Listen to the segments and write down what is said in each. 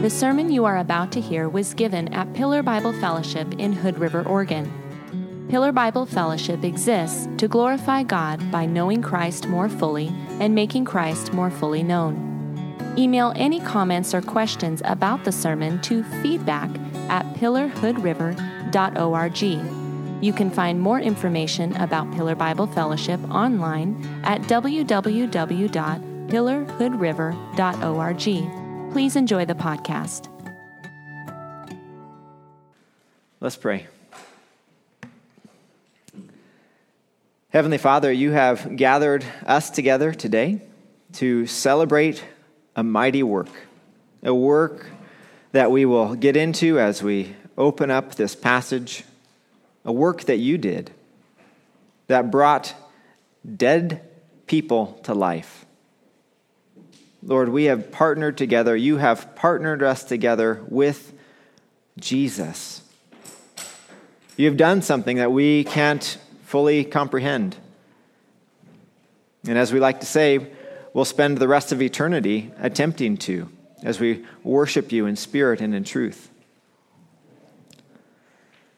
The sermon you are about to hear was given at Pillar Bible Fellowship in Hood River, Oregon. Pillar Bible Fellowship exists to glorify God by knowing Christ more fully and making Christ more fully known. Email any comments or questions about the sermon to feedback at pillarhoodriver.org. You can find more information about Pillar Bible Fellowship online at www.pillarhoodriver.org. Please enjoy the podcast. Let's pray. Heavenly Father, you have gathered us together today to celebrate a mighty work, a work that we will get into as we open up this passage, a work that you did that brought dead people to life. Lord, we have partnered together. You have partnered us together with Jesus. You have done something that we can't fully comprehend. And as we like to say, we'll spend the rest of eternity attempting to as we worship you in spirit and in truth.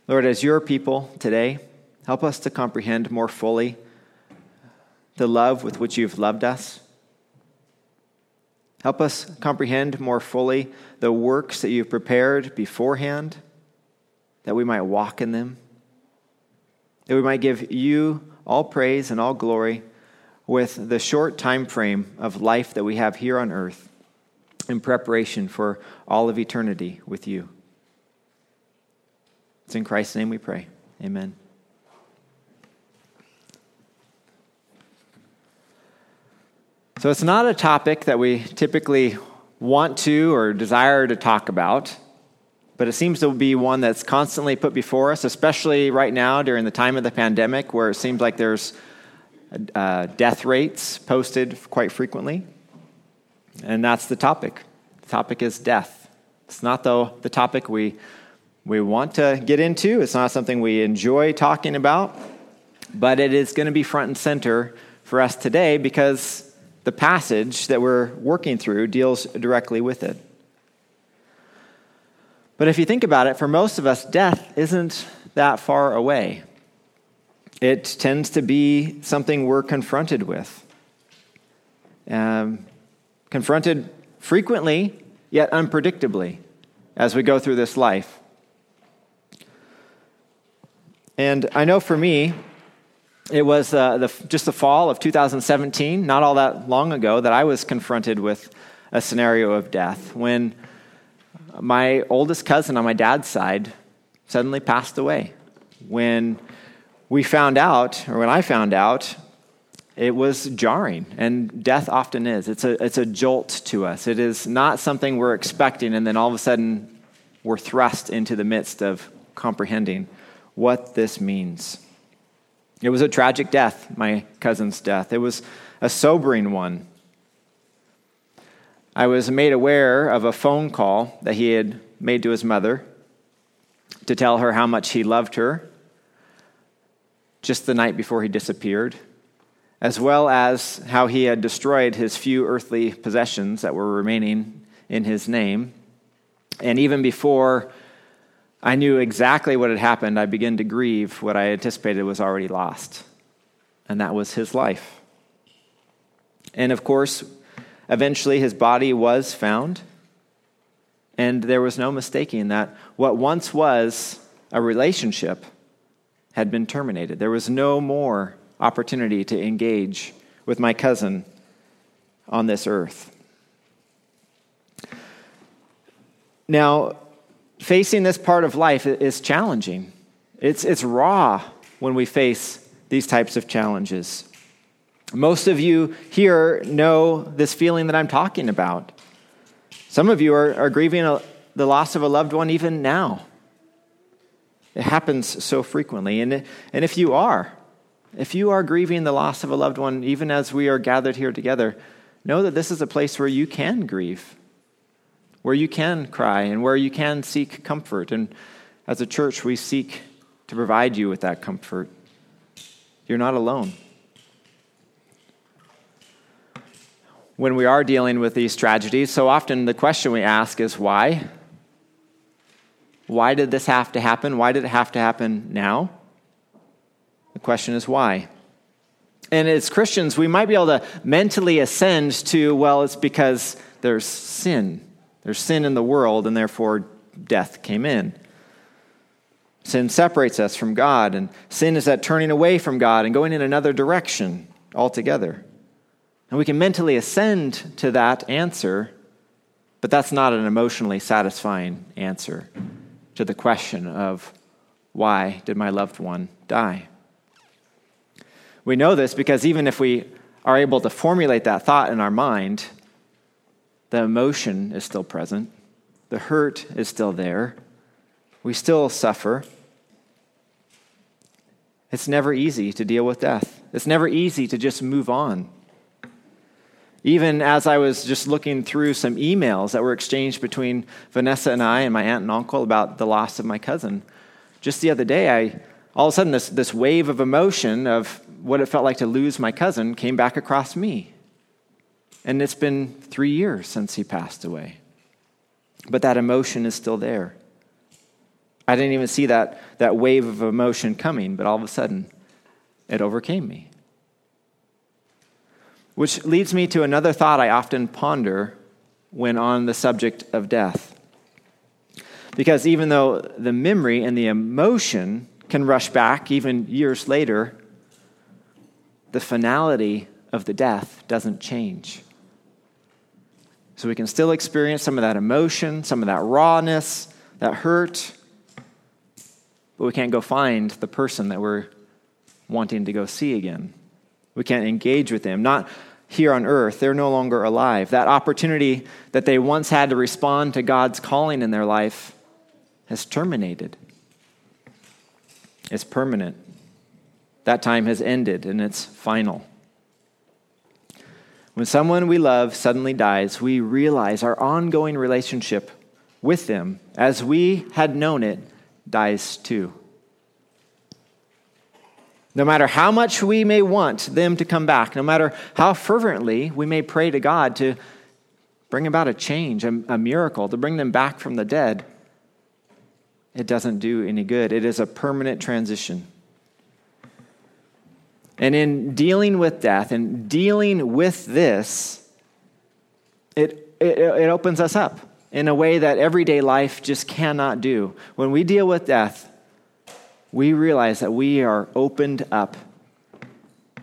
Lord, as your people today, help us to comprehend more fully the love with which you've loved us. Help us comprehend more fully the works that you've prepared beforehand, that we might walk in them, that we might give you all praise and all glory with the short time frame of life that we have here on earth in preparation for all of eternity with you. It's in Christ's name we pray. Amen. So, it's not a topic that we typically want to or desire to talk about, but it seems to be one that's constantly put before us, especially right now during the time of the pandemic, where it seems like there's uh, death rates posted quite frequently. And that's the topic. The topic is death. It's not, though, the topic we, we want to get into, it's not something we enjoy talking about, but it is going to be front and center for us today because the passage that we're working through deals directly with it. But if you think about it, for most of us, death isn't that far away. It tends to be something we're confronted with. Um, confronted frequently, yet unpredictably, as we go through this life. And I know for me, it was uh, the, just the fall of 2017, not all that long ago, that I was confronted with a scenario of death when my oldest cousin on my dad's side suddenly passed away. When we found out, or when I found out, it was jarring, and death often is. It's a, it's a jolt to us. It is not something we're expecting, and then all of a sudden we're thrust into the midst of comprehending what this means. It was a tragic death, my cousin's death. It was a sobering one. I was made aware of a phone call that he had made to his mother to tell her how much he loved her just the night before he disappeared, as well as how he had destroyed his few earthly possessions that were remaining in his name. And even before I knew exactly what had happened. I began to grieve what I anticipated was already lost, and that was his life. And of course, eventually his body was found, and there was no mistaking that what once was a relationship had been terminated. There was no more opportunity to engage with my cousin on this earth. Now, facing this part of life is challenging. It's, it's raw when we face these types of challenges. Most of you here know this feeling that I'm talking about. Some of you are, are grieving a, the loss of a loved one even now. It happens so frequently. And, and if you are, if you are grieving the loss of a loved one, even as we are gathered here together, know that this is a place where you can grieve where you can cry and where you can seek comfort. And as a church, we seek to provide you with that comfort. You're not alone. when we are dealing with these tragedies, so often the question we ask is why? Why did this have to happen? Why did it have to happen now? The question is why. And as Christians, we might be able to mentally ascend to, well, it's because there's sin. There's sin in the world, and therefore death came in. Sin separates us from God, and sin is that turning away from God and going in another direction altogether. And we can mentally ascend to that answer, but that's not an emotionally satisfying answer to the question of why did my loved one die? We know this because even if we are able to formulate that thought in our mind, the emotion is still present, the hurt is still there, we still suffer. It's never easy to deal with death. It's never easy to just move on. Even as I was just looking through some emails that were exchanged between Vanessa and I and my aunt and uncle about the loss of my cousin, just the other day, I all of a sudden this, this wave of emotion of what it felt like to lose my cousin came back across me. And it's been three years since he passed away. But that emotion is still there. I didn't even see that, that wave of emotion coming, but all of a sudden, it overcame me. Which leads me to another thought I often ponder when on the subject of death. Because even though the memory and the emotion can rush back even years later, the finality of the death doesn't change. So we can still experience some of that emotion, some of that rawness, that hurt, but we can't go find the person that we're wanting to go see again. We can't engage with them. Not here on earth, they're no longer alive. That opportunity that they once had to respond to God's calling in their life has terminated. It's permanent. That time has ended and it's final. When someone we love suddenly dies, we realize our ongoing relationship with them, as we had known it, dies too. No matter how much we may want them to come back, no matter how fervently we may pray to God to bring about a change, a, a, miracle, to bring them back from the dead, it doesn't do any good. It is a permanent transition. And in dealing with death and dealing with this, it, it, it opens us up in a way that everyday life just cannot do. When we deal with death, we realize that we are opened up.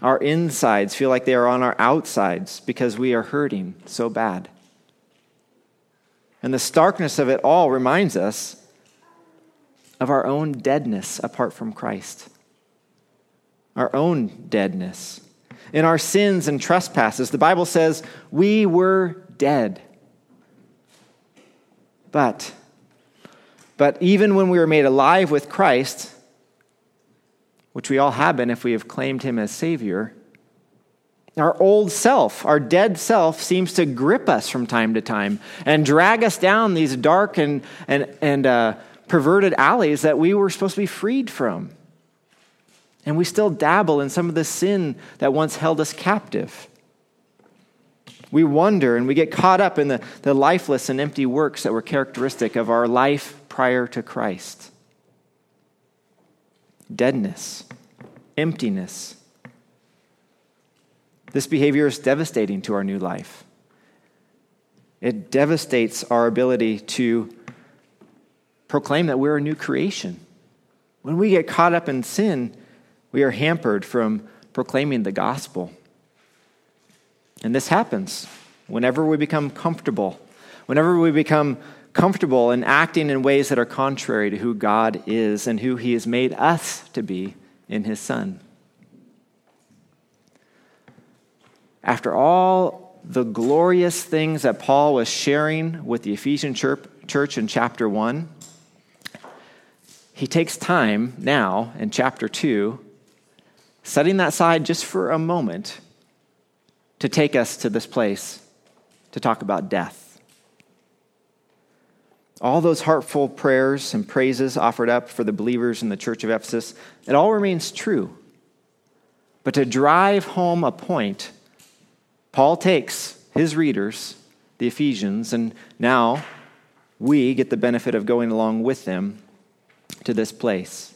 Our insides feel like they are on our outsides because we are hurting so bad. And the starkness of it all reminds us of our own deadness apart from Christ, our own deadness. In our sins and trespasses, the Bible says we were dead. But, but even when we were made alive with Christ, which we all have been if we have claimed him as Savior, our old self, our dead self, seems to grip us from time to time and drag us down these dark and, and, and uh, perverted alleys that we were supposed to be freed from. And we still dabble in some of the sin that once held us captive. We wonder and we get caught up in the, the lifeless and empty works that were characteristic of our life prior to Christ deadness, emptiness. This behavior is devastating to our new life. It devastates our ability to proclaim that we're a new creation. When we get caught up in sin, we are hampered from proclaiming the gospel. And this happens whenever we become comfortable, whenever we become comfortable in acting in ways that are contrary to who God is and who He has made us to be in His Son. After all the glorious things that Paul was sharing with the Ephesian church in chapter 1, he takes time now in chapter 2, setting that aside just for a moment, to take us to this place to talk about death all those heartful prayers and praises offered up for the believers in the church of Ephesus, it all remains true. But to drive home a point, Paul takes his readers, the Ephesians, and now we get the benefit of going along with them to this place.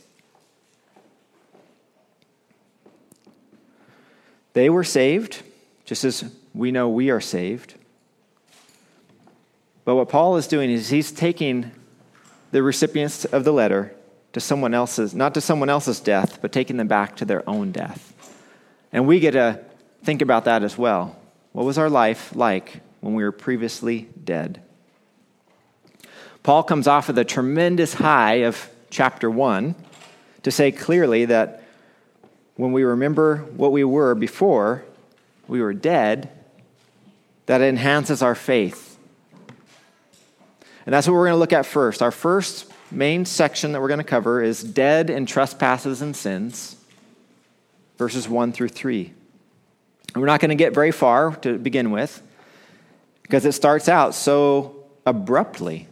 They were saved, just as we know we are saved. But what Paul is doing is he's taking the recipients of the letter to someone else's, not to someone else's death, but taking them back to their own death. And we get to think about that as well. What was our life like when we were previously dead? Paul comes off of the tremendous high of chapter 1 to say clearly that when we remember what we were before we were dead, that enhances our faith. And that's what we're going to look at first. Our first main section that we're going to cover is dead in trespasses and sins, verses 1 through 3. And we're not going to get very far to begin with because it starts out so abruptly.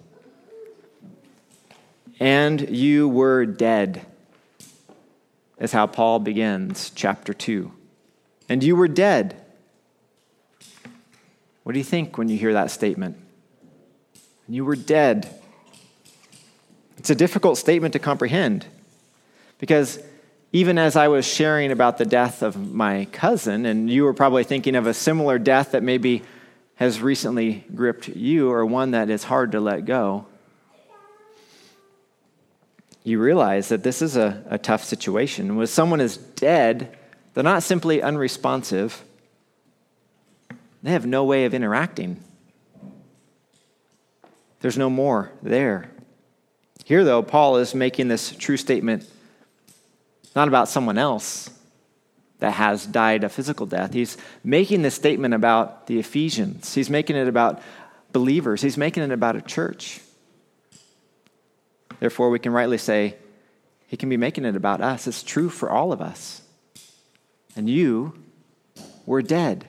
And you were dead, is how Paul begins chapter 2. And you were dead. What do you think when you hear that statement? You were dead. It's a difficult statement to comprehend because even as I was sharing about the death of my cousin, and you were probably thinking of a similar death that maybe has recently gripped you or one that is hard to let go, you realize that this is a, a tough situation. When someone is dead, they're not simply unresponsive, they have no way of interacting. There's no more there. Here, though, Paul is making this true statement not about someone else that has died a physical death. He's making this statement about the Ephesians, he's making it about believers, he's making it about a church. Therefore, we can rightly say, he can be making it about us. It's true for all of us. And you were dead.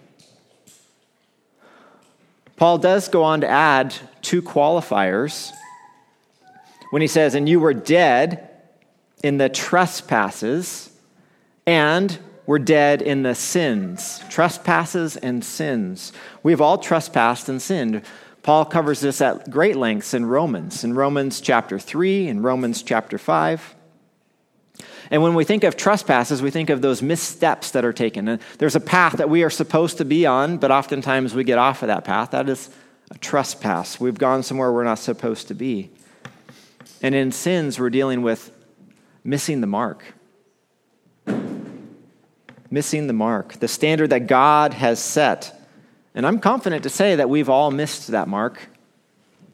Paul does go on to add two qualifiers when he says, And you were dead in the trespasses and were dead in the sins. Trespasses and sins. We have all trespassed and sinned. Paul covers this at great lengths in Romans, in Romans chapter 3, in Romans chapter 5. And when we think of trespasses, we think of those missteps that are taken. And there's a path that we are supposed to be on, but oftentimes we get off of that path. That is a trespass. We've gone somewhere we're not supposed to be. And in sins, we're dealing with missing the mark. Missing the mark, the standard that God has set and I'm confident to say that we've all missed that mark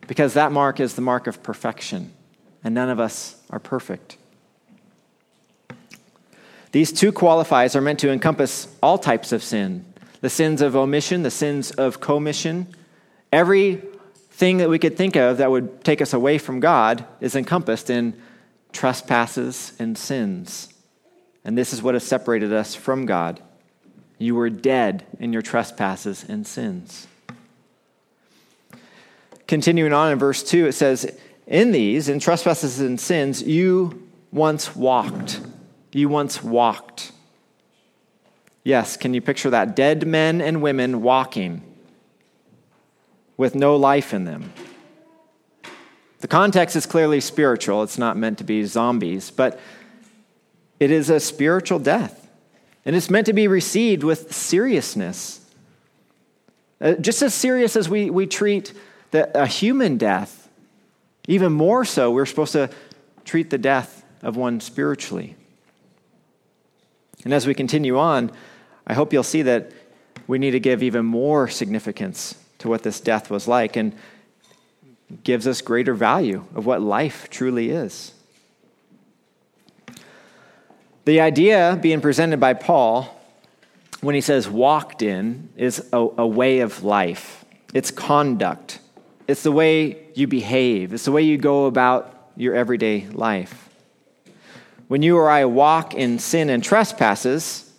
because that mark is the mark of perfection, and none of us are perfect. These two qualifiers are meant to encompass all types of sin the sins of omission, the sins of commission. Everything that we could think of that would take us away from God is encompassed in trespasses and sins. And this is what has separated us from God. You were dead in your trespasses and sins. Continuing on in verse 2, it says, In these, in trespasses and sins, you once walked. You once walked. Yes, can you picture that? Dead men and women walking with no life in them. The context is clearly spiritual. It's not meant to be zombies, but it is a spiritual death. And it's meant to be received with seriousness. Uh, just as serious as we, we treat the, a human death, even more so, we're supposed to treat the death of one spiritually. And as we continue on, I hope you'll see that we need to give even more significance to what this death was like and gives us greater value of what life truly is. The idea being presented by Paul when he says walked in is a, a, way of life, it's conduct, it's the way you behave, it's the way you go about your everyday life. When you or I walk in sin and trespasses,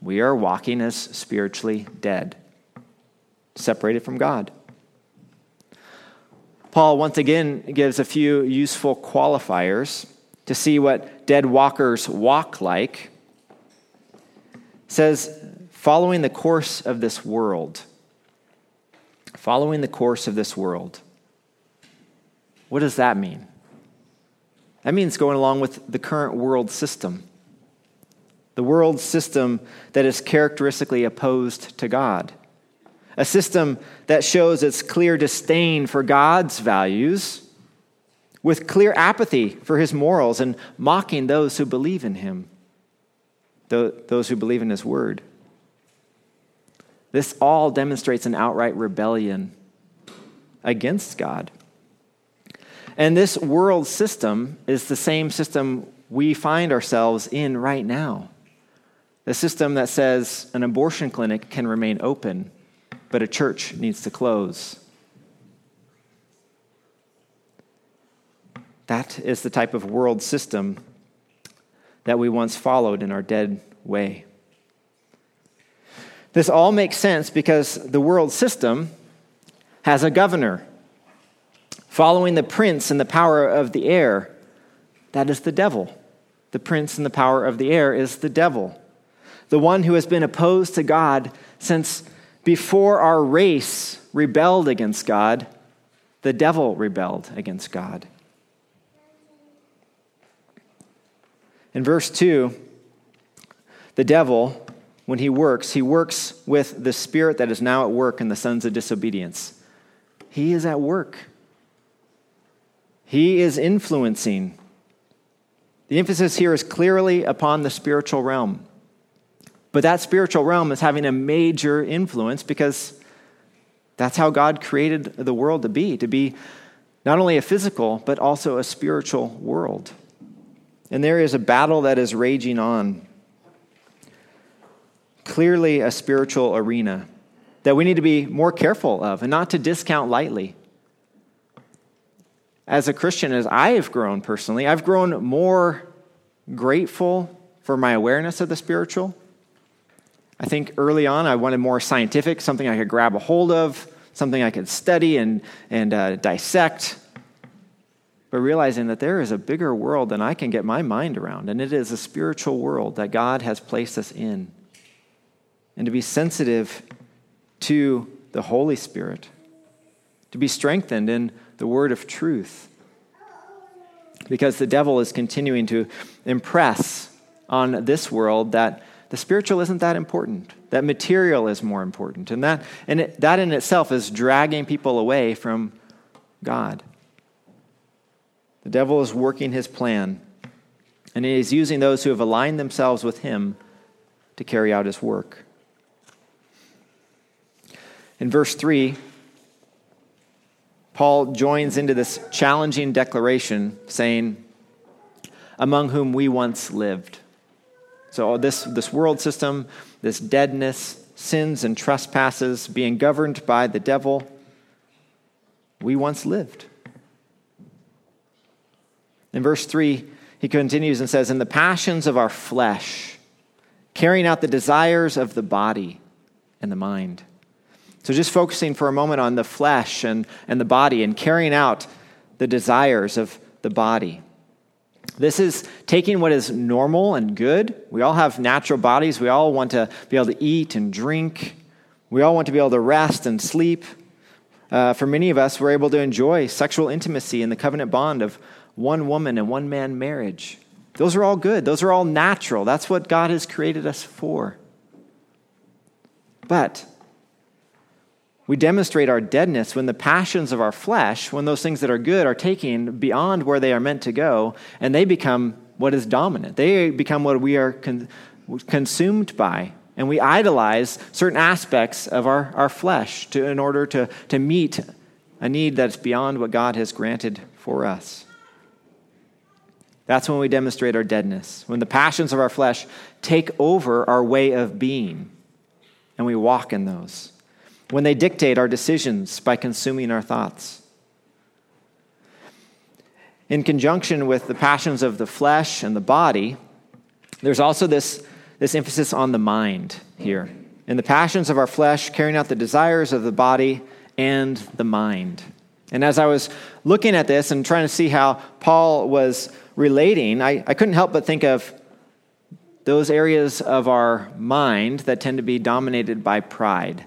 we are walking as spiritually dead, separated from God. Paul once again gives a few useful qualifiers to see what dead walkers walk like, says, following the course of this world. following the course of this world. What does that mean? That means going along with the current world system. The world system that is characteristically opposed to God. A system that shows its clear disdain for God's values, with clear apathy for his morals, and mocking those who believe in him, those who believe in his word. This all demonstrates an outright rebellion against God. And this world system is the same system we find ourselves in right now. The system that says an abortion clinic can remain open, but a church needs to close. That is the type of world system that we once followed in our dead way. This all makes sense because the world system has a governor. Following the prince and the power of the air, that is the devil. The prince and the power of the air is the devil. The one who has been opposed to God since before our race rebelled against God, the devil rebelled against God. In verse 2, the devil when he works, he works with the spirit that is now at work in the sons of disobedience. He is at work, he is influencing. The emphasis here is clearly upon the spiritual realm. But that spiritual realm is having a major influence because that's how God created the world to be, to be not only a physical, but also a spiritual world. And there is a battle that is raging on clearly a spiritual arena that we need to be more careful of and not to discount lightly. As a Christian, as I have grown personally, I've grown more grateful for my awareness of the spiritual. I think early on I wanted more scientific, something I could grab a hold of, something I could study and, and uh, dissect. But realizing that there is a bigger world than I can get my mind around, and it is a spiritual world that God has placed us in and to be sensitive to the Holy Spirit, to be strengthened in the word of truth. Because the devil is continuing to impress on this world that the spiritual isn't that important, that material is more important. And that, and it, that in itself is dragging people away from God. The devil is working his plan, and he is using those who have aligned themselves with him to carry out his work. In verse 3, Paul joins into this challenging declaration saying, Among whom we once lived. So, this, this world system, this deadness, sins, and trespasses, being governed by the devil, we once lived. In verse 3, he continues and says, In the passions of our flesh, carrying out the desires of the body and the mind. So, just focusing for a moment on the flesh and, and the body and carrying out the desires of the body. This is taking what is normal and good. We all have natural bodies. We all want to be able to eat and drink. We all want to be able to rest and sleep. Uh, for many of us, we're able to enjoy sexual intimacy in the covenant bond of one woman and one man marriage. Those are all good. Those are all natural. That's what God has created us for. But we demonstrate our deadness when the passions of our flesh, when those things that are good are taken beyond where they are meant to go, and they become what is dominant. They become what we are con- consumed by. And we idolize certain aspects of our, our flesh to, in order to, to meet a need that's beyond what God has granted for us. That's when we demonstrate our deadness, when the passions of our flesh take over our way of being, and we walk in those when they dictate our decisions by consuming our thoughts. In conjunction with the passions of the flesh and the body, there's also this, this emphasis on the mind here. In the passions of our flesh, carrying out the desires of the body and the mind. And as I was looking at this and trying to see how Paul was relating, I, I couldn't help but think of those areas of our mind that tend to be dominated by pride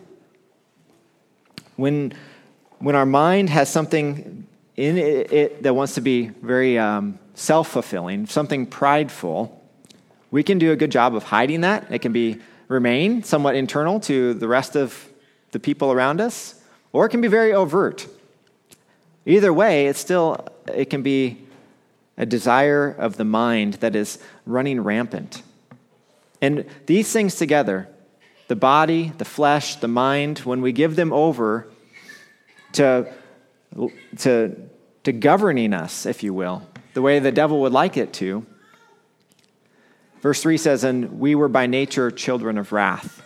When, when our mind has something in it, it that wants to be very um, self fulfilling, something prideful, we can do a good job of hiding that. It can be remain somewhat internal to the rest of the people around us, or it can be very overt. Either way, it's still it can be a desire of the mind that is running rampant. And these things together, the body, the flesh, the mind, when we give them over to, to, to governing us, if you will, the way the devil would like it to, verse 3 says, And we were by nature children of wrath.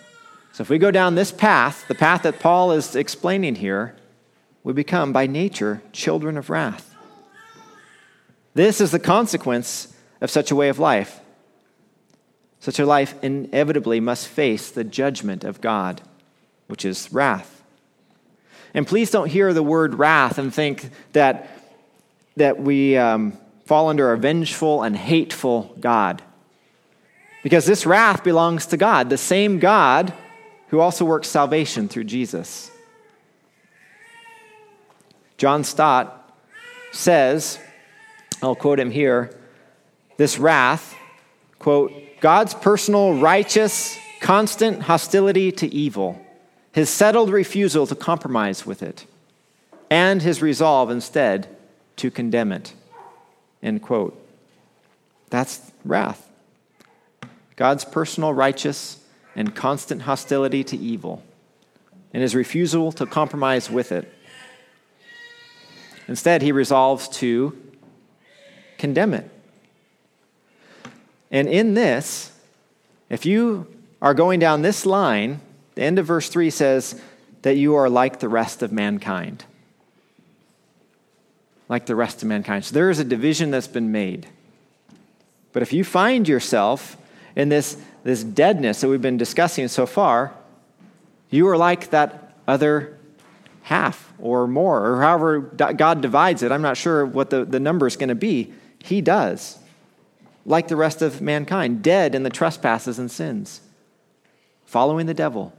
So if we go down this path, the path that Paul is explaining here, we become by nature children of wrath. This is the consequence of such a way of life. Such a life inevitably must face the judgment of God, which is wrath. And please don't hear the word wrath and think that, that we um, fall under a vengeful and hateful God. Because this wrath belongs to God, the same God who also works salvation through Jesus. John Stott says, I'll quote him here this wrath, quote, God's personal, righteous, constant hostility to evil, his settled refusal to compromise with it, and his resolve instead to condemn it. End quote. That's wrath. God's personal, righteous, and constant hostility to evil, and his refusal to compromise with it. Instead, he resolves to condemn it. And in this, if you are going down this line, the end of verse 3 says that you are like the rest of mankind. Like the rest of mankind. So there is a division that's been made. But if you find yourself in this, this deadness that we've been discussing so far, you are like that other half or more, or however God divides it. I'm not sure what the, the number is going to be. He does like the rest of mankind, dead in the trespasses and sins, following the devil,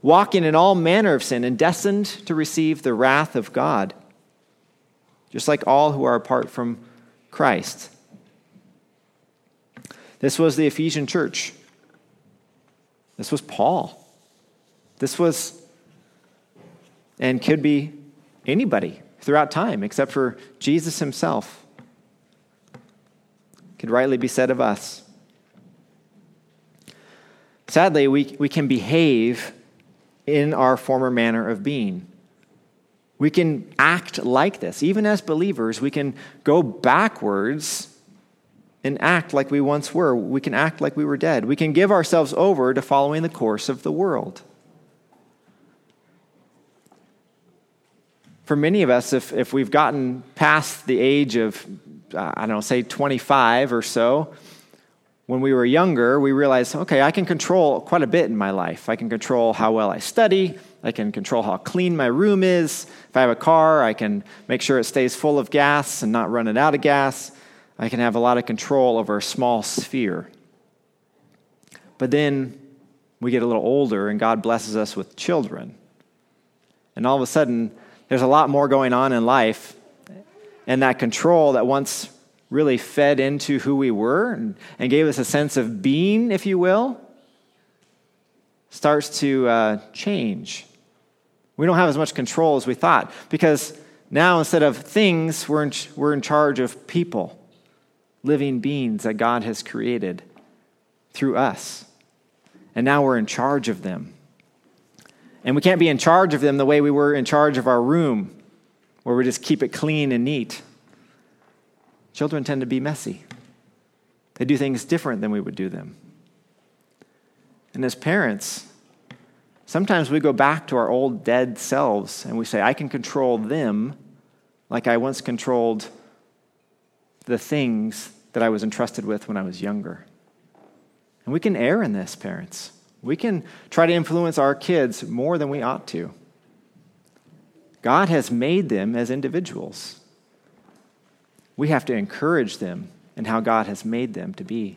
walking in all manner of sin, and destined to receive the wrath of God, just like all who are apart from Christ. This was the Ephesian church. This was Paul. This was, and could be anybody throughout time except for Jesus himself could rightly be said of us. Sadly, we, we can behave in our former manner of being. We can act like this. Even as believers, we can go backwards and act like we once were. We can act like we were dead. We can give ourselves over to following the course of the world. For many of us, if, if we've gotten past the age of uh, I don't know, say 25 or so, when we were younger, we realized, okay, I can control quite a bit in my life. I can control how well I study. I can control how clean my room is. If I have a car, I can make sure it stays full of gas and not running out of gas. I can have a lot of control over a small sphere. But then we get a little older and God blesses us with children. And all of a sudden, there's a lot more going on in life and that control that once really fed into who we were and, and gave us a sense of being, if you will, starts to uh, change. We don't have as much control as we thought because now instead of things, we're in, we're in charge of people, living beings that God has created through us. And now we're in charge of them. And we can't be in charge of them the way we were in charge of our room where we just keep it clean and neat. Children tend to be messy, they do things different than we would do them. And as parents, sometimes we go back to our old dead selves and we say, I can control them like I once controlled the things that I was entrusted with when I was younger. And we can err in this, parents. We can try to influence our kids more than we ought to. God has made them as individuals. We have to encourage them in how God has made them to be.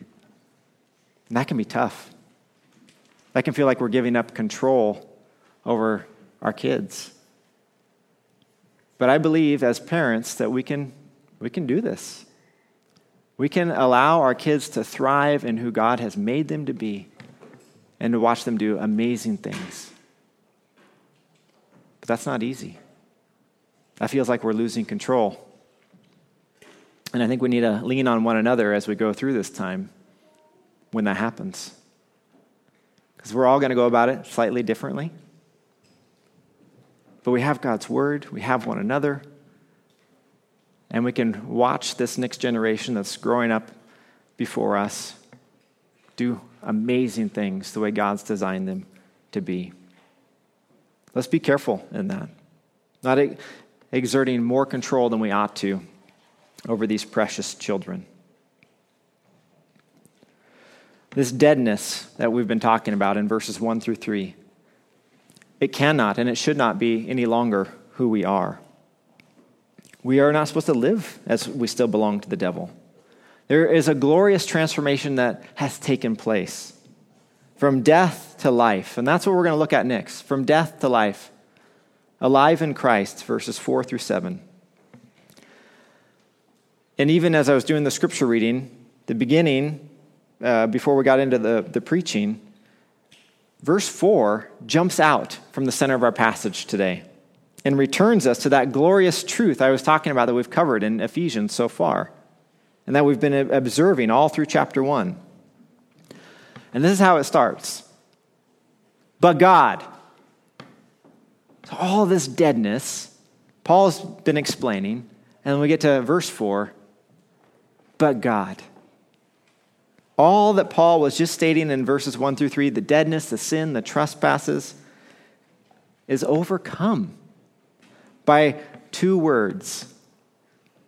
And that can be tough. That can feel like we're giving up control over our kids. But I believe as parents that we can, we can do this. We can allow our kids to thrive in who God has made them to be and to watch them do amazing things. But that's not easy. That feels like we're losing control. And I think we need to lean on one another as we go through this time when that happens. Because we're all going to go about it slightly differently. But we have God's word, we have one another, and we can watch this next generation that's growing up before us do amazing things the way God's designed them to be. Let's be careful in that. Not exerting more control than we ought to over these precious children. This deadness that we've been talking about in verses 1 through 3, it cannot and it should not be any longer who we are. We are not supposed to live as we still belong to the devil. There is a glorious transformation that has taken place from death to life. And that's what we're going to look at next from death to life. Alive in Christ, verses 4 through 7. And even as I was doing the scripture reading, the beginning, uh, before we got into the, the preaching, verse 4 jumps out from the center of our passage today and returns us to that glorious truth I was talking about that we've covered in Ephesians so far and that we've been observing all through chapter 1. And this is how it starts. But God. So all this deadness, Paul's been explaining, and we get to verse 4 but God. All that Paul was just stating in verses 1 through 3 the deadness, the sin, the trespasses is overcome by two words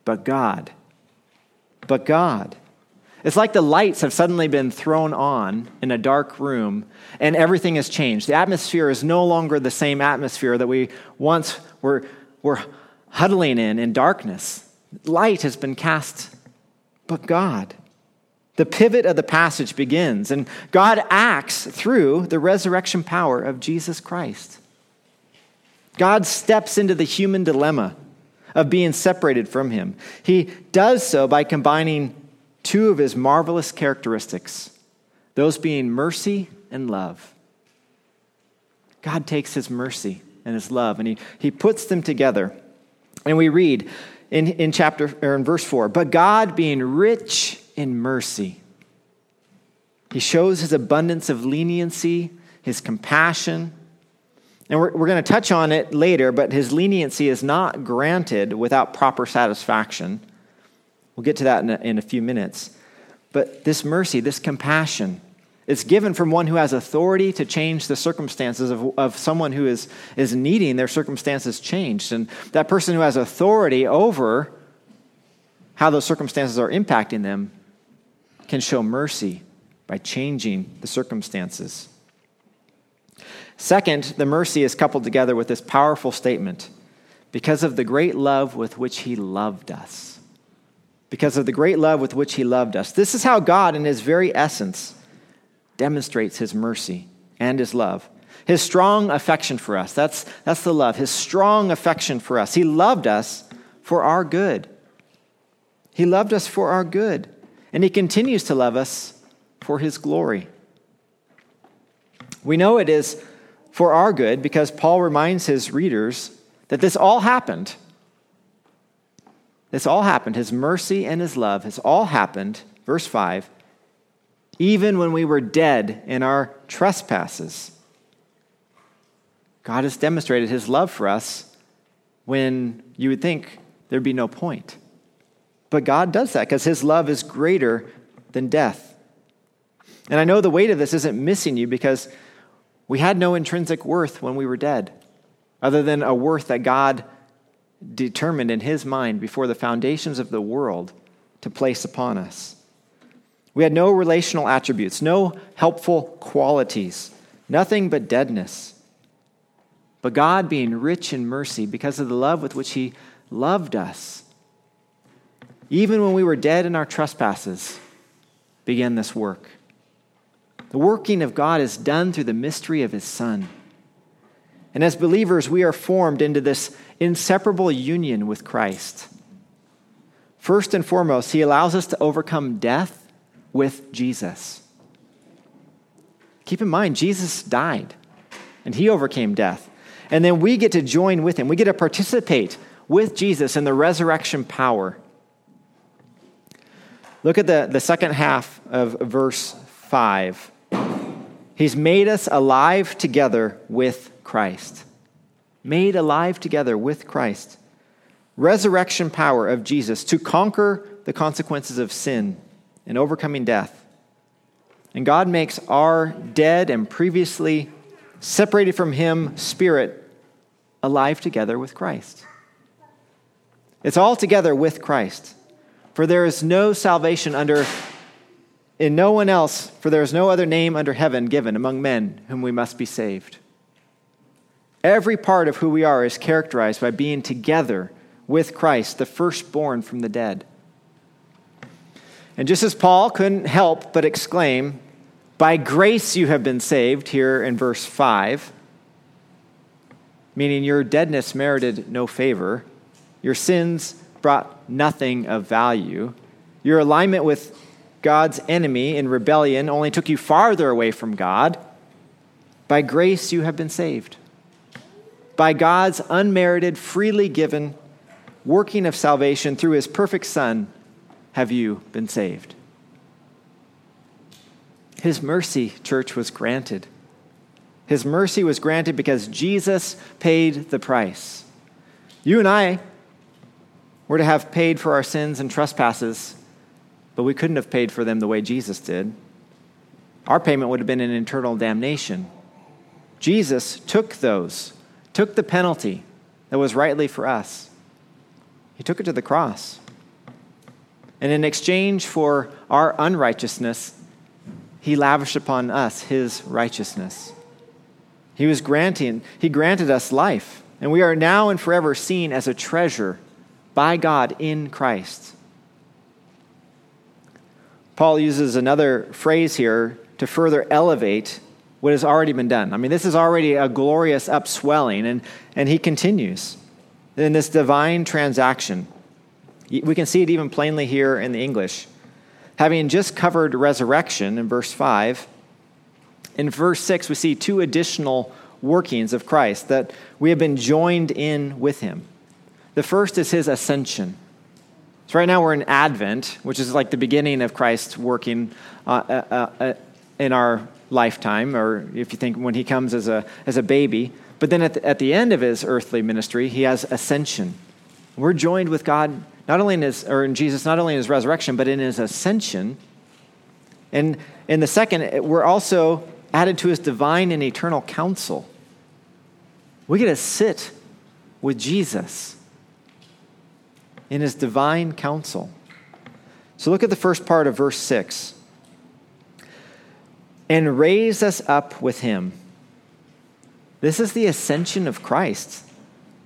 but God. But God. It's like the lights have suddenly been thrown on in a dark room and everything has changed. The atmosphere is no longer the same atmosphere that we once were, were huddling in in darkness. Light has been cast but God. The pivot of the passage begins, and God acts through the resurrection power of Jesus Christ. God steps into the human dilemma of being separated from Him. He does so by combining two of His marvelous characteristics, those being mercy and love. God takes His mercy and His love, and He, he puts them together. And we read, in, in chapter or in verse 4 but god being rich in mercy he shows his abundance of leniency his compassion and we're, we're going to touch on it later but his leniency is not granted without proper satisfaction we'll get to that in a, in a few minutes but this mercy this compassion it's given from one who has authority to change the circumstances of, of someone who is, is needing their circumstances changed. And that person who has authority over how those circumstances are impacting them can show mercy by changing the circumstances. Second, the mercy is coupled together with this powerful statement because of the great love with which he loved us. Because of the great love with which he loved us. This is how God, in his very essence, demonstrates his mercy and his love. His strong affection for us. That's, that's the love. His strong affection for us. He loved us for our good. He loved us for our good. And he continues to love us for his glory. We know it is for our good because Paul reminds his readers that this all happened. This all happened. His mercy and his love has all happened, verse 5, even when we were dead in our trespasses. God has demonstrated his love for us when you would think there'd be no point. But God does that because his love is greater than death. And I know the weight of this isn't missing you because we had no intrinsic worth when we were dead, other than a worth that God determined in his mind before the foundations of the world to place upon us. We had no relational attributes, no helpful qualities, nothing but deadness. But God, being rich in mercy, because of the love with which He loved us, even when we were dead in our trespasses, began this work. The working of God is done through the mystery of His Son. And as believers, we are formed into this inseparable union with Christ. First and foremost, he allows us to overcome death with Jesus. Keep in mind, Jesus died and he overcame death. And then we get to join with him. We get to participate with Jesus in the resurrection power. Look at the, the second half of verse 5. He's made us alive together with Christ. Made alive together with Christ. Resurrection power of Jesus to conquer the consequences of sin and overcoming death. And God makes our dead and previously separated from Him spirit alive together with Christ. It's all together with Christ. For there is no salvation under in no one else, for there is no other name under heaven given among men whom we must be saved. Every part of who we are is characterized by being together with Christ, the firstborn from the dead. And just as Paul couldn't help but exclaim, By grace you have been saved, here in verse 5, meaning your deadness merited no favor, your sins brought nothing of value, your alignment with God's enemy in rebellion only took you farther away from God. By grace you have been saved. By God's unmerited, freely given working of salvation through his perfect Son have you been saved. His mercy, church, was granted. His mercy was granted because Jesus paid the price. You and I were to have paid for our sins and trespasses but we couldn't have paid for them the way Jesus did. Our payment would have been an eternal damnation. Jesus took those, took the penalty that was rightly for us. He took it to the cross. And in exchange for our unrighteousness, he lavished upon us his righteousness. He was granting, he granted us life, and we are now and forever seen as a treasure by God in Christ. Paul uses another phrase here to further elevate what has already been done. I mean, this is already a glorious upswelling, and, and he continues in this divine transaction. We can see it even plainly here in the English. Having just covered resurrection in verse 5, in verse 6, we see two additional workings of Christ that we have been joined in with him. The first is his ascension. So, right now we're in Advent, which is like the beginning of Christ working uh, uh, uh, in our lifetime, or if you think when he comes as a, as a baby. But then at the, at the end of his earthly ministry, he has ascension. We're joined with God, not only in his, or in Jesus, not only in his resurrection, but in his ascension. And in the second, we're also added to his divine and eternal council. We get to sit with Jesus in his divine council. So look at the first part of verse 6. And raise us up with him. This is the ascension of Christ.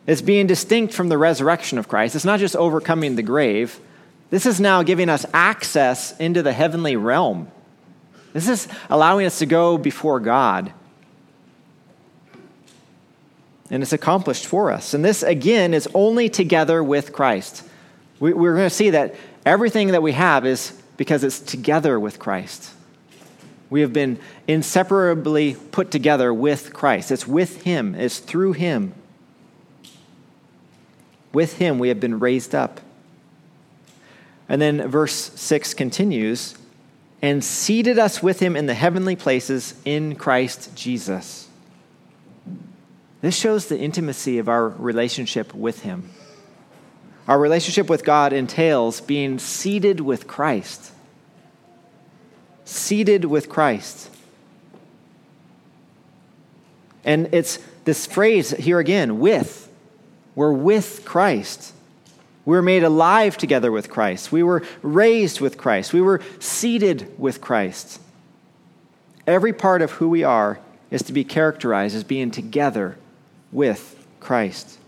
It's being distinct from the resurrection of Christ. It's not just overcoming the grave. This is now giving us access into the heavenly realm. This is allowing us to go before God. And it's accomplished for us. And this, again, is only together with Christ. We, we're going to see that everything that we have is because it's together with Christ. We have been inseparably put together with Christ. It's with Him, it's through Him. With Him, we have been raised up. And then verse 6 continues and seated us with Him in the heavenly places in Christ Jesus. This shows the intimacy of our relationship with Him. Our relationship with God entails being seated with Christ. Seated with Christ. And it's this phrase here again, with. We're with Christ. We were made alive together with Christ. We were raised with Christ. We were seated with Christ. Every part of who we are is to be characterized as being together with Christ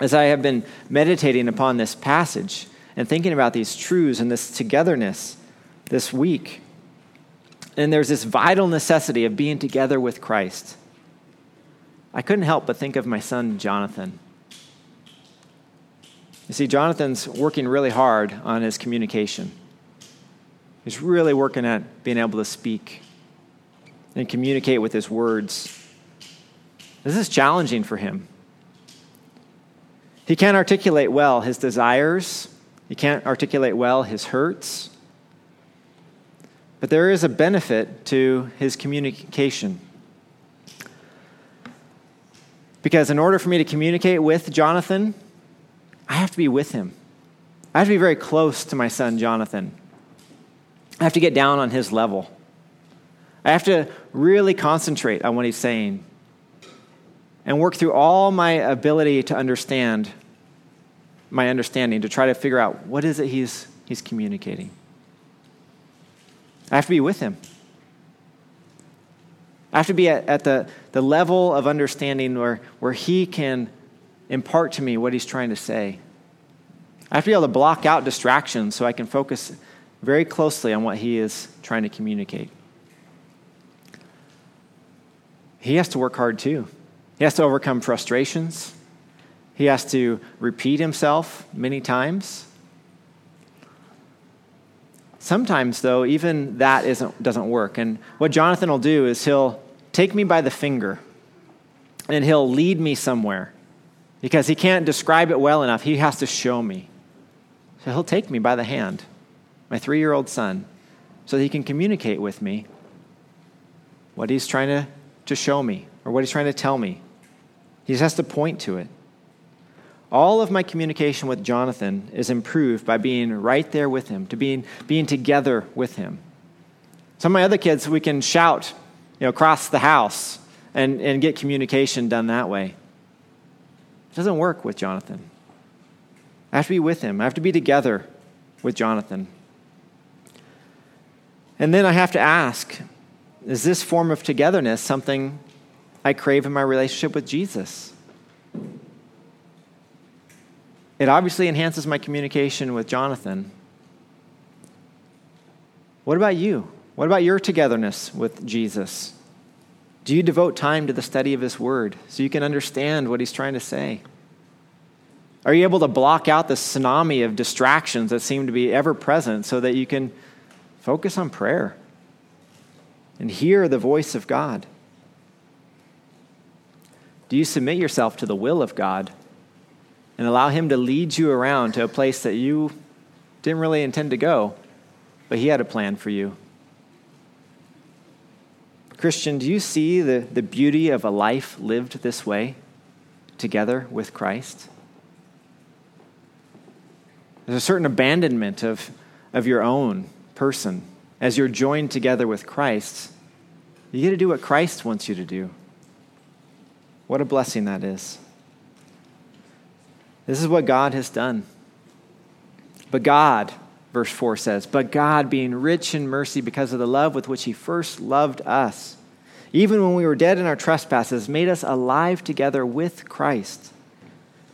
as I have been meditating upon this passage and thinking about these truths and this togetherness this week, and there's this vital necessity of being together with Christ. I couldn't help but think of my son, Jonathan. You see, Jonathan's working really hard on his communication. He's really working at being able to speak and communicate with his words. This is challenging for him. He can't articulate well his desires, he can't articulate well his hurts. But there is a benefit to his communication. Because in order for me to communicate with Jonathan, I have to be with him. I have to be very close to my son, Jonathan. I have to get down on his level. I have to really concentrate on what he's saying and work through all my ability to understand my understanding to try to figure out what is it he's, he's communicating. I have to be with him. I have to be at, at the, the level of understanding where, where he can impart to me what he's trying to say. I have to be able to block out distractions so I can focus very closely on what he is trying to communicate. He has to work hard too. He has to overcome frustrations. He has to repeat himself many times. Sometimes, though, even that isn't, doesn't work. And what Jonathan will do is he'll take me by the finger and he'll lead me somewhere because he can't describe it well enough. He has to show me. So he'll take me by the hand, my three year old son, so that he can communicate with me what he's trying to, to show me or what he's trying to tell me. He just has to point to it. All of my communication with Jonathan is improved by being right there with him, to being, being together with him. Some of my other kids, we can shout you know, across the house and, and get communication done that way. It doesn't work with Jonathan. I have to be with him, I have to be together with Jonathan. And then I have to ask is this form of togetherness something I crave in my relationship with Jesus? It obviously enhances my communication with Jonathan. What about you? What about your togetherness with Jesus? Do you devote time to the study of His Word so you can understand what He's trying to say? Are you able to block out the tsunami of distractions that seem to be ever present so that you can focus on prayer and hear the voice of God? Do you submit yourself to the will of God and allow Him to lead you around to a place that you didn't really intend to go, but He had a plan for you. Christian, do you see the, the beauty of a life lived this way, together with Christ? There's a certain abandonment of, of your own person as you're joined together with Christ. You get to do what Christ wants you to do. What a blessing that is. This is what God has done. But God, verse 4 says, but God, being rich in mercy because of the love with which He first loved us, even when we were dead in our trespasses, made us alive together with Christ.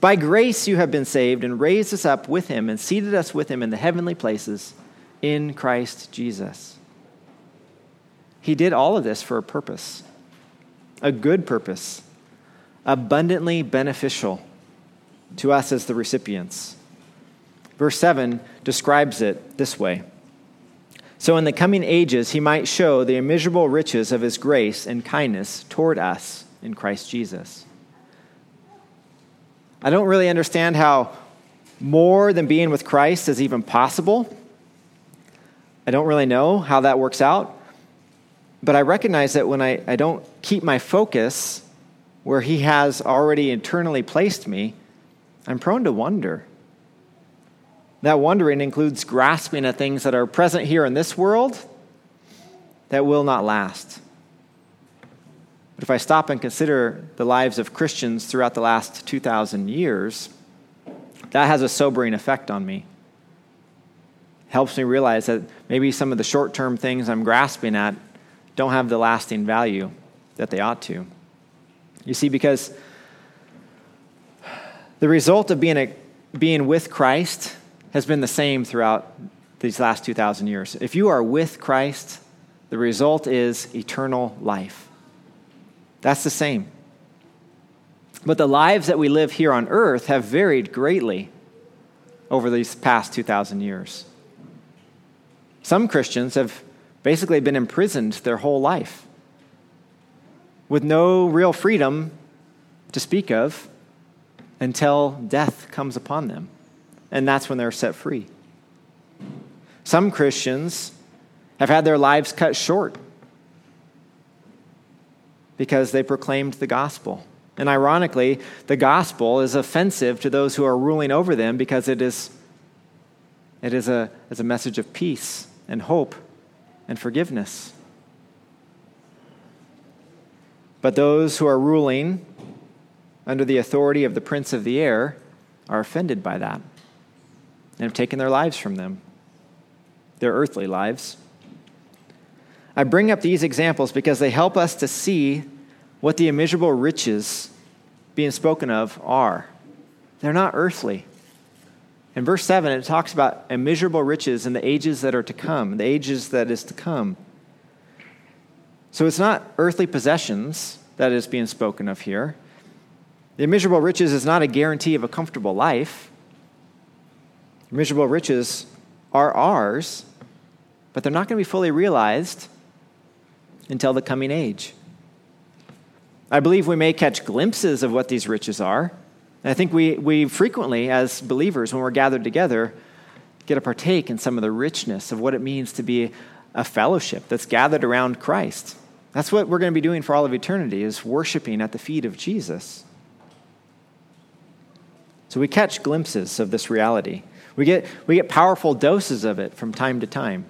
By grace you have been saved and raised us up with Him and seated us with Him in the heavenly places in Christ Jesus. He did all of this for a purpose, a good purpose, abundantly beneficial to us as the recipients. Verse 7 describes it this way So in the coming ages, he might show the immeasurable riches of his grace and kindness toward us in Christ Jesus. I don't really understand how more than being with Christ is even possible. I don't really know how that works out. But I recognize that when I, I don't keep my focus where He has already internally placed me, I'm prone to wonder. That wondering includes grasping at things that are present here in this world that will not last. But if I stop and consider the lives of Christians throughout the last 2,000 years, that has a sobering effect on me. Helps me realize that maybe some of the short term things I'm grasping at don't have the lasting value that they ought to. You see, because the result of being, a, being with Christ has been the same throughout these last 2,000 years. If you are with Christ, the result is eternal life. That's the same. But the lives that we live here on earth have varied greatly over these past 2,000 years. Some Christians have basically been imprisoned their whole life with no real freedom to speak of until death comes upon them. And that's when they're set free. Some Christians have had their lives cut short because they proclaimed the gospel. And ironically, the gospel is offensive to those who are ruling over them because it is, it is a, is a message of peace and hope and forgiveness. But those who are ruling under the authority of the prince of the air are offended by that and have taken their lives from them, their earthly lives. I bring up these examples because they help us to see what the immeasurable riches being spoken of are. They're not earthly. In verse 7, it talks about immeasurable riches in the ages that are to come, the ages that is to come. So it's not earthly possessions that is being spoken of here. The immeasurable riches is not a guarantee of a comfortable life. Immeasurable riches are ours, but they're not going to be fully realized until the coming age. I believe we may catch glimpses of what these riches are. And I think we, we frequently, as believers, when we're gathered together, get to partake in some of the richness of what it means to be a fellowship that's gathered around Christ. That's what we're going to be doing for all of eternity, is worshiping at the feet of Jesus. So we catch glimpses of this reality. We get, we get powerful doses of it from time to time.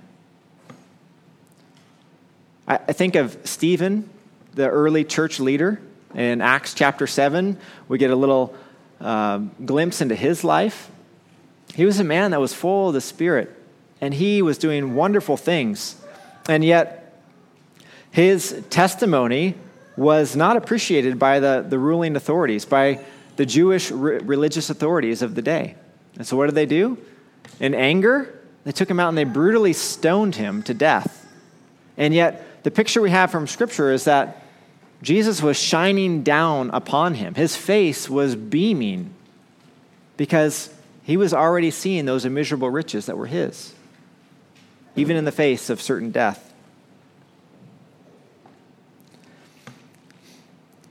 I, I think of Stephen, the early church leader. In Acts chapter 7, we get a little uh, glimpse into his life. He was a man that was full of the Spirit, and he was doing wonderful things. And yet, his testimony was not appreciated by the, the ruling authorities, by the Jewish re- religious authorities of the day. And so, what did they do? In anger, they took him out and they brutally stoned him to death. And yet, the picture we have from Scripture is that Jesus was shining down upon him. His face was beaming because he was already seeing those immeasurable riches that were his, even in the face of certain death.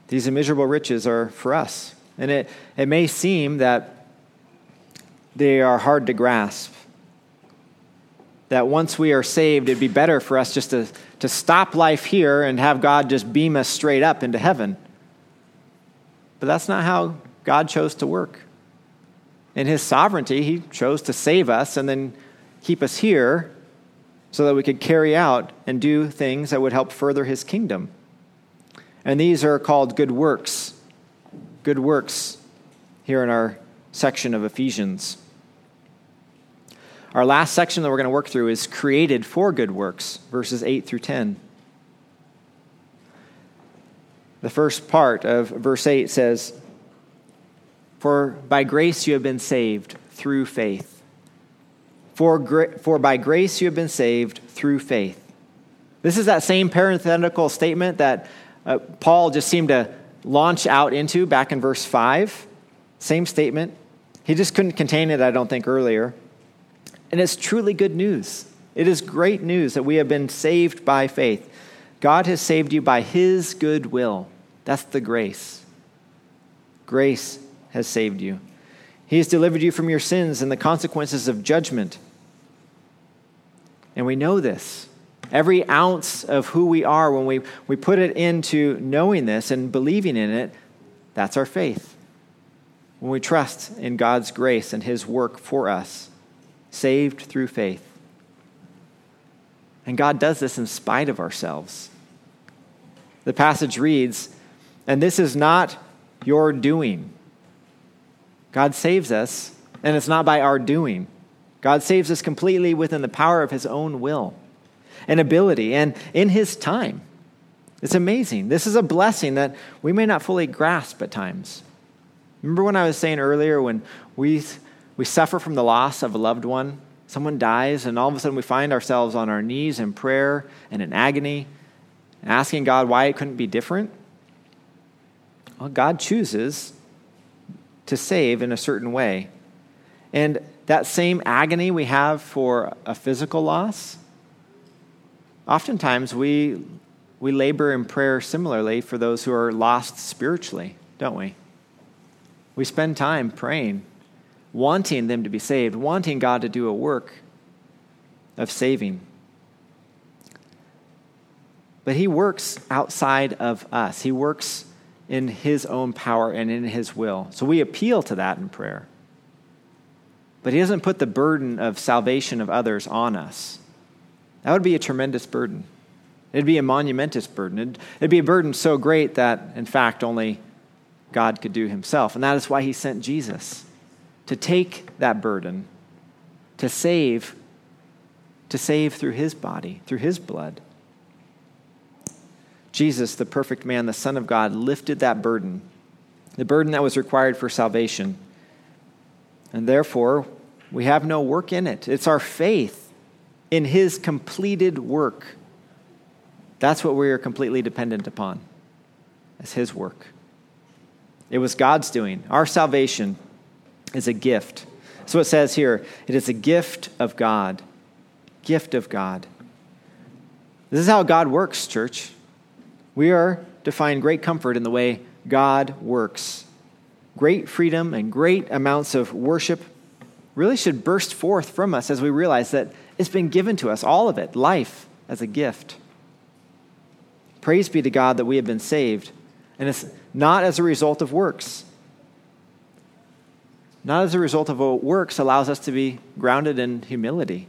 These immeasurable riches are for us. And it, it may seem that they are hard to grasp. That once we are saved, it'd be better for us just to, to stop life here and have God just beam us straight up into heaven. But that's not how God chose to work. In His sovereignty, He chose to save us and then keep us here so that we could carry out and do things that would help further His kingdom. And these are called good works. Good works here in our section of Ephesians. Our last section that we're going to work through is created for good works, verses 8 through 10. The first part of verse 8 says, For by grace you have been saved through faith. For, gra- for by grace you have been saved through faith. This is that same parenthetical statement that uh, Paul just seemed to launch out into back in verse 5. Same statement. He just couldn't contain it, I don't think, earlier. And it's truly good news. It is great news that we have been saved by faith. God has saved you by his good will. That's the grace. Grace has saved you. He has delivered you from your sins and the consequences of judgment. And we know this. Every ounce of who we are, when we, we put it into knowing this and believing in it, that's our faith. When we trust in God's grace and His work for us saved through faith. And God does this in spite of ourselves. The passage reads, and this is not your doing. God saves us, and it's not by our doing. God saves us completely within the power of His own will and ability and in His time. It's amazing. This is a blessing that we may not fully grasp at times. Remember when I was saying earlier when we we suffer from the loss of a loved one. Someone dies, and all of a sudden we find ourselves on our knees in prayer and in agony, asking God why it couldn't be different. Well, God chooses to save in a certain way. And that same agony we have for a physical loss, oftentimes we, we labor in prayer similarly for those who are lost spiritually, don't we? We spend time praying, wanting them to be saved, wanting God to do a work of saving. But He works outside of us, He works in His own power and in His will. So we appeal to that in prayer. But He doesn't put the burden of salvation of others on us. That would be a tremendous burden. It'd be a monumentous burden. It'd, it'd be a burden so great that, in fact, only God could do Himself. And that is why He sent Jesus to take that burden, to save, to save through His body, through His blood. Jesus, the perfect man, the Son of God, lifted that burden, the burden that was required for salvation. And therefore, we have no work in it. It's our faith in his completed work. That's what we are completely dependent upon, as his work. It was God's doing. Our salvation is a gift. So it says here it is a gift of God. Gift of God. This is how God works, church. We are to find great comfort in the way God works. Great freedom and great amounts of worship really should burst forth from us as we realize that it's been given to us, all of it, life as a gift. Praise be to God that we have been saved, and it's not as a result of works. Not as a result of works allows us to be grounded in humility.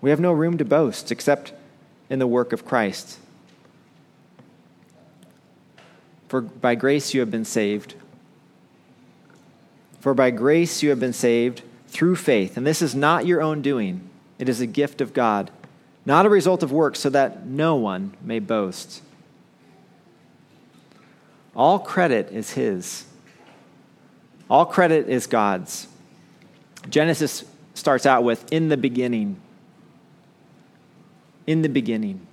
We have no room to boast except in the work of Christ. For by grace you have been saved. For by grace you have been saved through faith. And this is not your own doing, it is a gift of God, not a result of works, so that no one may boast. All credit is His, all credit is God's. Genesis starts out with, in the beginning. In the beginning.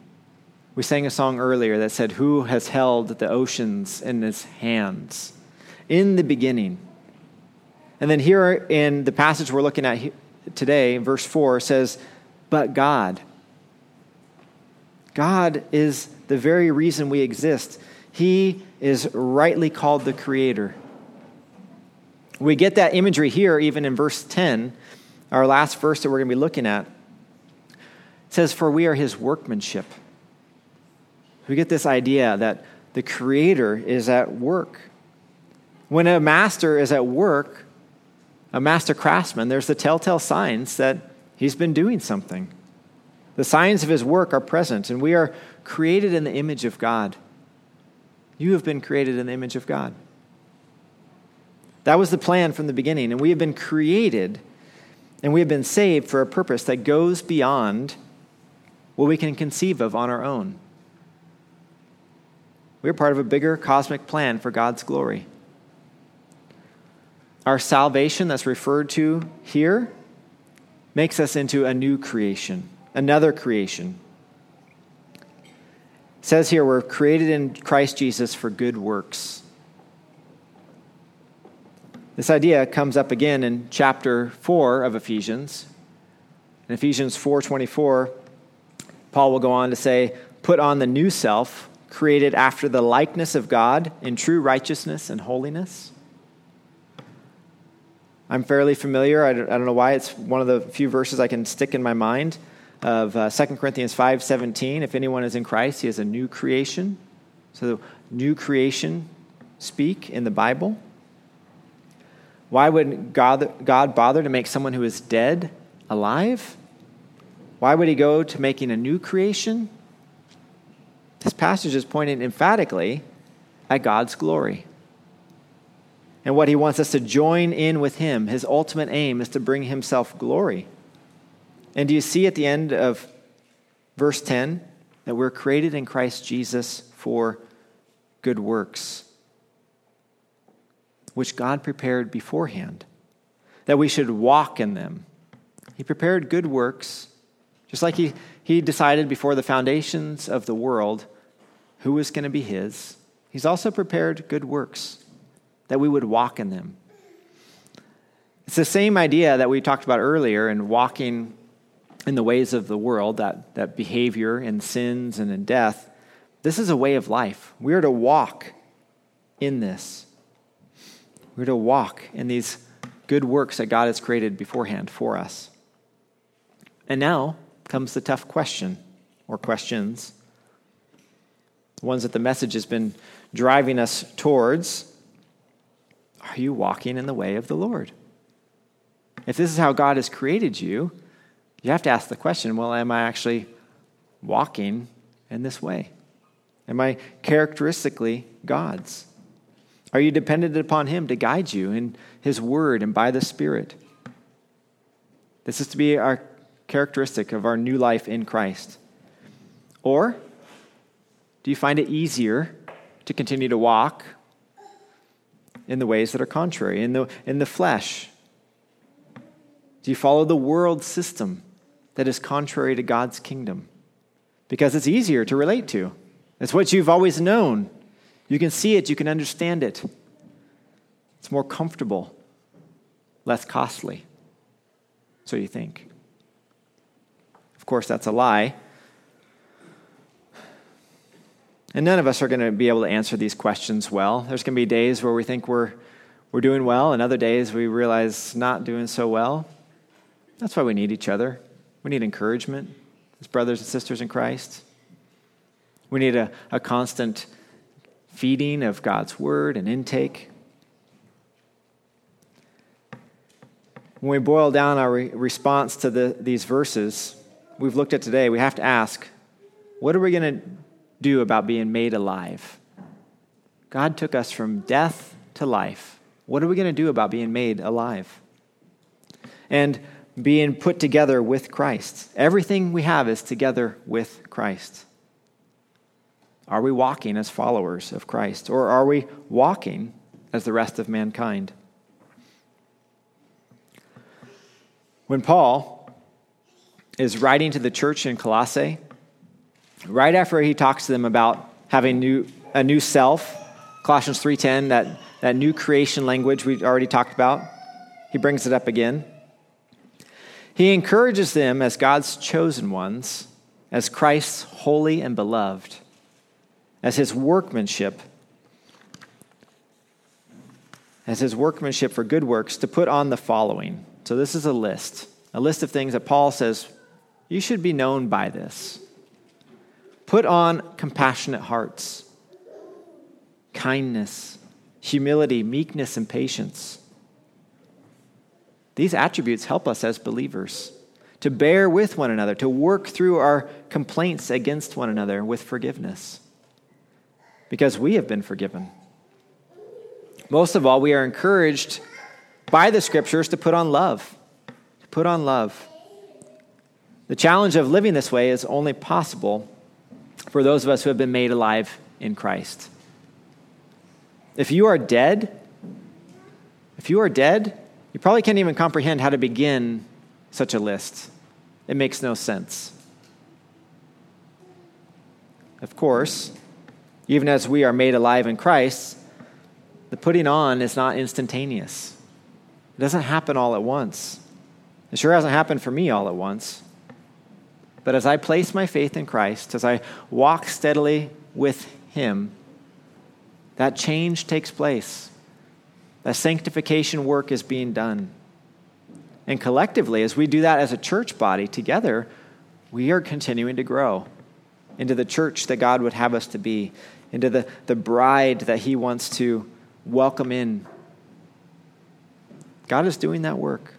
We sang a song earlier that said, Who has held the oceans in his hands? In the beginning. And then here in the passage we're looking at today, verse 4 says, But God. God is the very reason we exist. He is rightly called the Creator. We get that imagery here, even in verse 10, our last verse that we're going to be looking at. It says, For we are His workmanship we get this idea that the Creator is at work. When a master is at work, a master craftsman, there's the telltale signs that he's been doing something. The signs of his work are present, and we are created in the image of God. You have been created in the image of God. That was the plan from the beginning, and we have been created and we have been saved for a purpose that goes beyond what we can conceive of on our own. We're part of a bigger cosmic plan for God's glory. Our salvation, that's referred to here, makes us into a new creation, another creation. It says here, we're created in Christ Jesus for good works. This idea comes up again in chapter 4 of Ephesians. In Ephesians 4:24, Paul will go on to say, "Put on the new self, created after the likeness of God in true righteousness and holiness. I'm fairly familiar. I don't, I don't know why. It's one of the few verses I can stick in my mind of uh, 2 Corinthians 5:17. If anyone is in Christ, he is a new creation. So, new creation speak in the Bible. Why would God, God bother to make someone who is dead alive? Why would he go to making a new creation? This passage is pointing emphatically at God's glory and what he wants us to join in with him. His ultimate aim is to bring himself glory. And do you see at the end of verse 10 that we're created in Christ Jesus for good works, which God prepared beforehand, that we should walk in them? He prepared good works, just like he, he decided before the foundations of the world who was going to be his. He's also prepared good works, that we would walk in them. It's the same idea that we talked about earlier in walking in the ways of the world, that, that behavior in sins and in death. This is a way of life. We are to walk in this. We're to walk in these good works that God has created beforehand for us. And now comes the tough question or questions, the ones that the message has been driving us towards. Are you walking in the way of the Lord? If this is how God has created you, you have to ask the question well, am I actually walking in this way? Am I characteristically God's? Are you dependent upon Him to guide you in His Word and by the Spirit? This is to be our characteristic of our new life in Christ. Or do you find it easier to continue to walk in the ways that are contrary, in the, in the flesh? Do you follow the world system that is contrary to God's kingdom? Because it's easier to relate to. It's what you've always known. You can see it, you can understand it. It's more comfortable, less costly. So you think. Of course, that's a lie. And none of us are going to be able to answer these questions well. There's going to be days where we think we're, we're doing well, and other days we realize not doing so well. That's why we need each other. We need encouragement as brothers and sisters in Christ. We need a, a constant feeding of God's word and intake. When we boil down our re- response to the, these verses we've looked at today, we have to ask what are we going to do about being made alive? God took us from death to life. What are we going to do about being made alive? And being put together with Christ. Everything we have is together with Christ. Are we walking as followers of Christ, or are we walking as the rest of mankind? When Paul is writing to the church in Colossae, right after he talks to them about having new, a new self, Colossians 3:10, that, that new creation language we already talked about, he brings it up again. He encourages them as God's chosen ones, as Christ's holy and beloved as his workmanship, as his workmanship for good works, to put on the following. So, this is a list, a list of things that Paul says you should be known by this. Put on compassionate hearts, kindness, humility, meekness, and patience. These attributes help us as believers to bear with one another, to work through our complaints against one another with forgiveness because we have been forgiven. Most of all, we are encouraged by the scriptures to put on love. To put on love. The challenge of living this way is only possible for those of us who have been made alive in Christ. If you are dead, if you are dead, you probably can't even comprehend how to begin such a list. It makes no sense. Of course, even as we are made alive in Christ, the putting on is not instantaneous. It doesn't happen all at once. It sure hasn't happened for me all at once. But as I place my faith in Christ, as I walk steadily with Him, that change takes place. That sanctification work is being done. And collectively, as we do that as a church body together, we are continuing to grow into the church that God would have us to be into the, the bride that he wants to welcome in. God is doing that work.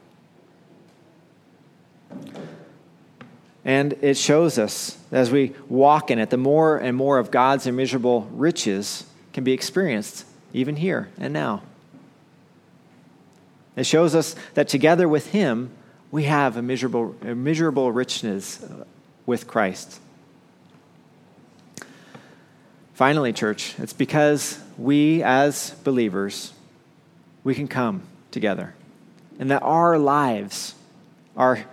And it shows us as we walk in it, the more and more of God's immeasurable riches can be experienced, even here and now. It shows us that together with Him, we have immeasurable, immeasurable richness uh, with Christ. Finally, church, it's because we as believers, we can come together and that our lives are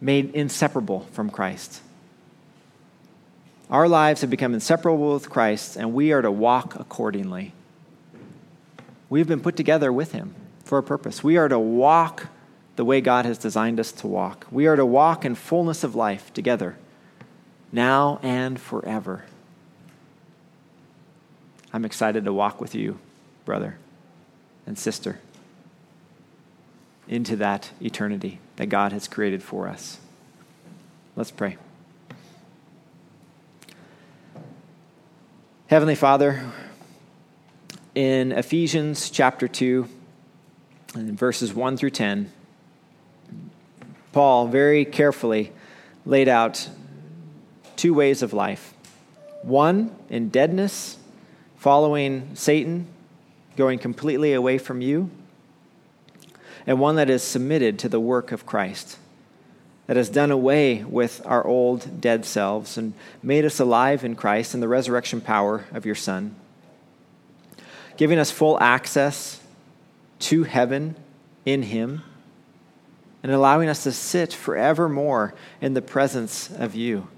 made inseparable from Christ. Our lives have become inseparable with Christ, and we are to walk accordingly. We've been put together with Him for a purpose. We are to walk the way God has designed us to walk. We are to walk in fullness of life together, now and forever. I'm excited to walk with you, brother and sister, into that eternity that God has created for us. Let's pray. Heavenly Father, in Ephesians chapter 2, and verses 1 through 10, Paul very carefully laid out two ways of life one in deadness, following Satan, going completely away from you, and one that is submitted to the work of Christ that has done away with our old dead selves and made us alive in Christ and the resurrection power of your Son, giving us full access to heaven in Him, and allowing us to sit forevermore in the presence of you.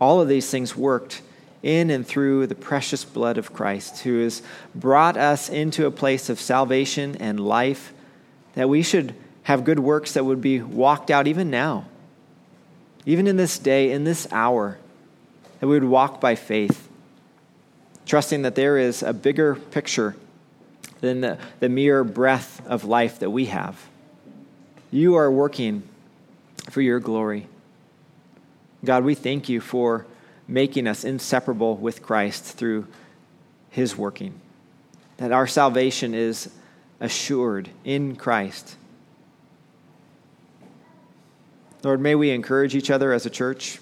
All of these things worked in and through the precious blood of Christ, who has brought us into a place of salvation and life that we should have good works that would be walked out even now, even in this day, in this hour, that we would walk by faith, trusting that there is a bigger picture than the, the mere breath of life that we have. You are working for your glory. God, we thank you for making us inseparable with Christ through his working, that our salvation is assured in Christ Lord, may we encourage each other as a church,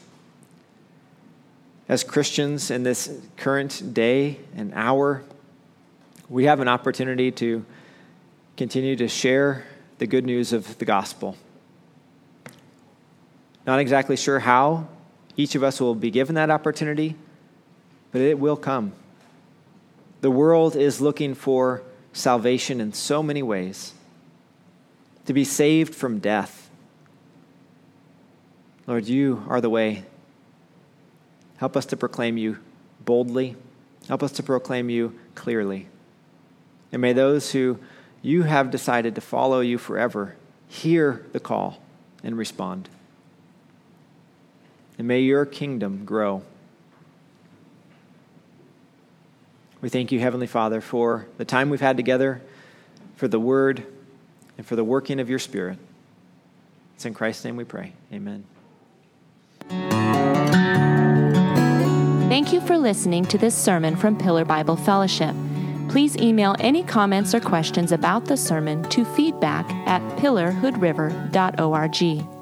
as Christians in this current day and hour. We have an opportunity to continue to share the good news of the gospel. Not exactly sure how each of us will be given that opportunity, but it will come. The world is looking for salvation in so many ways to be saved from death Lord, you are the way. Help us to proclaim you boldly. Help us to proclaim you clearly. And may those who you have decided to follow you forever hear the call and respond. And may your kingdom grow. We thank you, Heavenly Father, for the time we've had together, for the word, and for the working of your Spirit. It's in Christ's name we pray. Amen. Thank you for listening to this sermon from Pillar Bible Fellowship. Please email any comments or questions about the sermon to feedback at pillarhoodriver.org.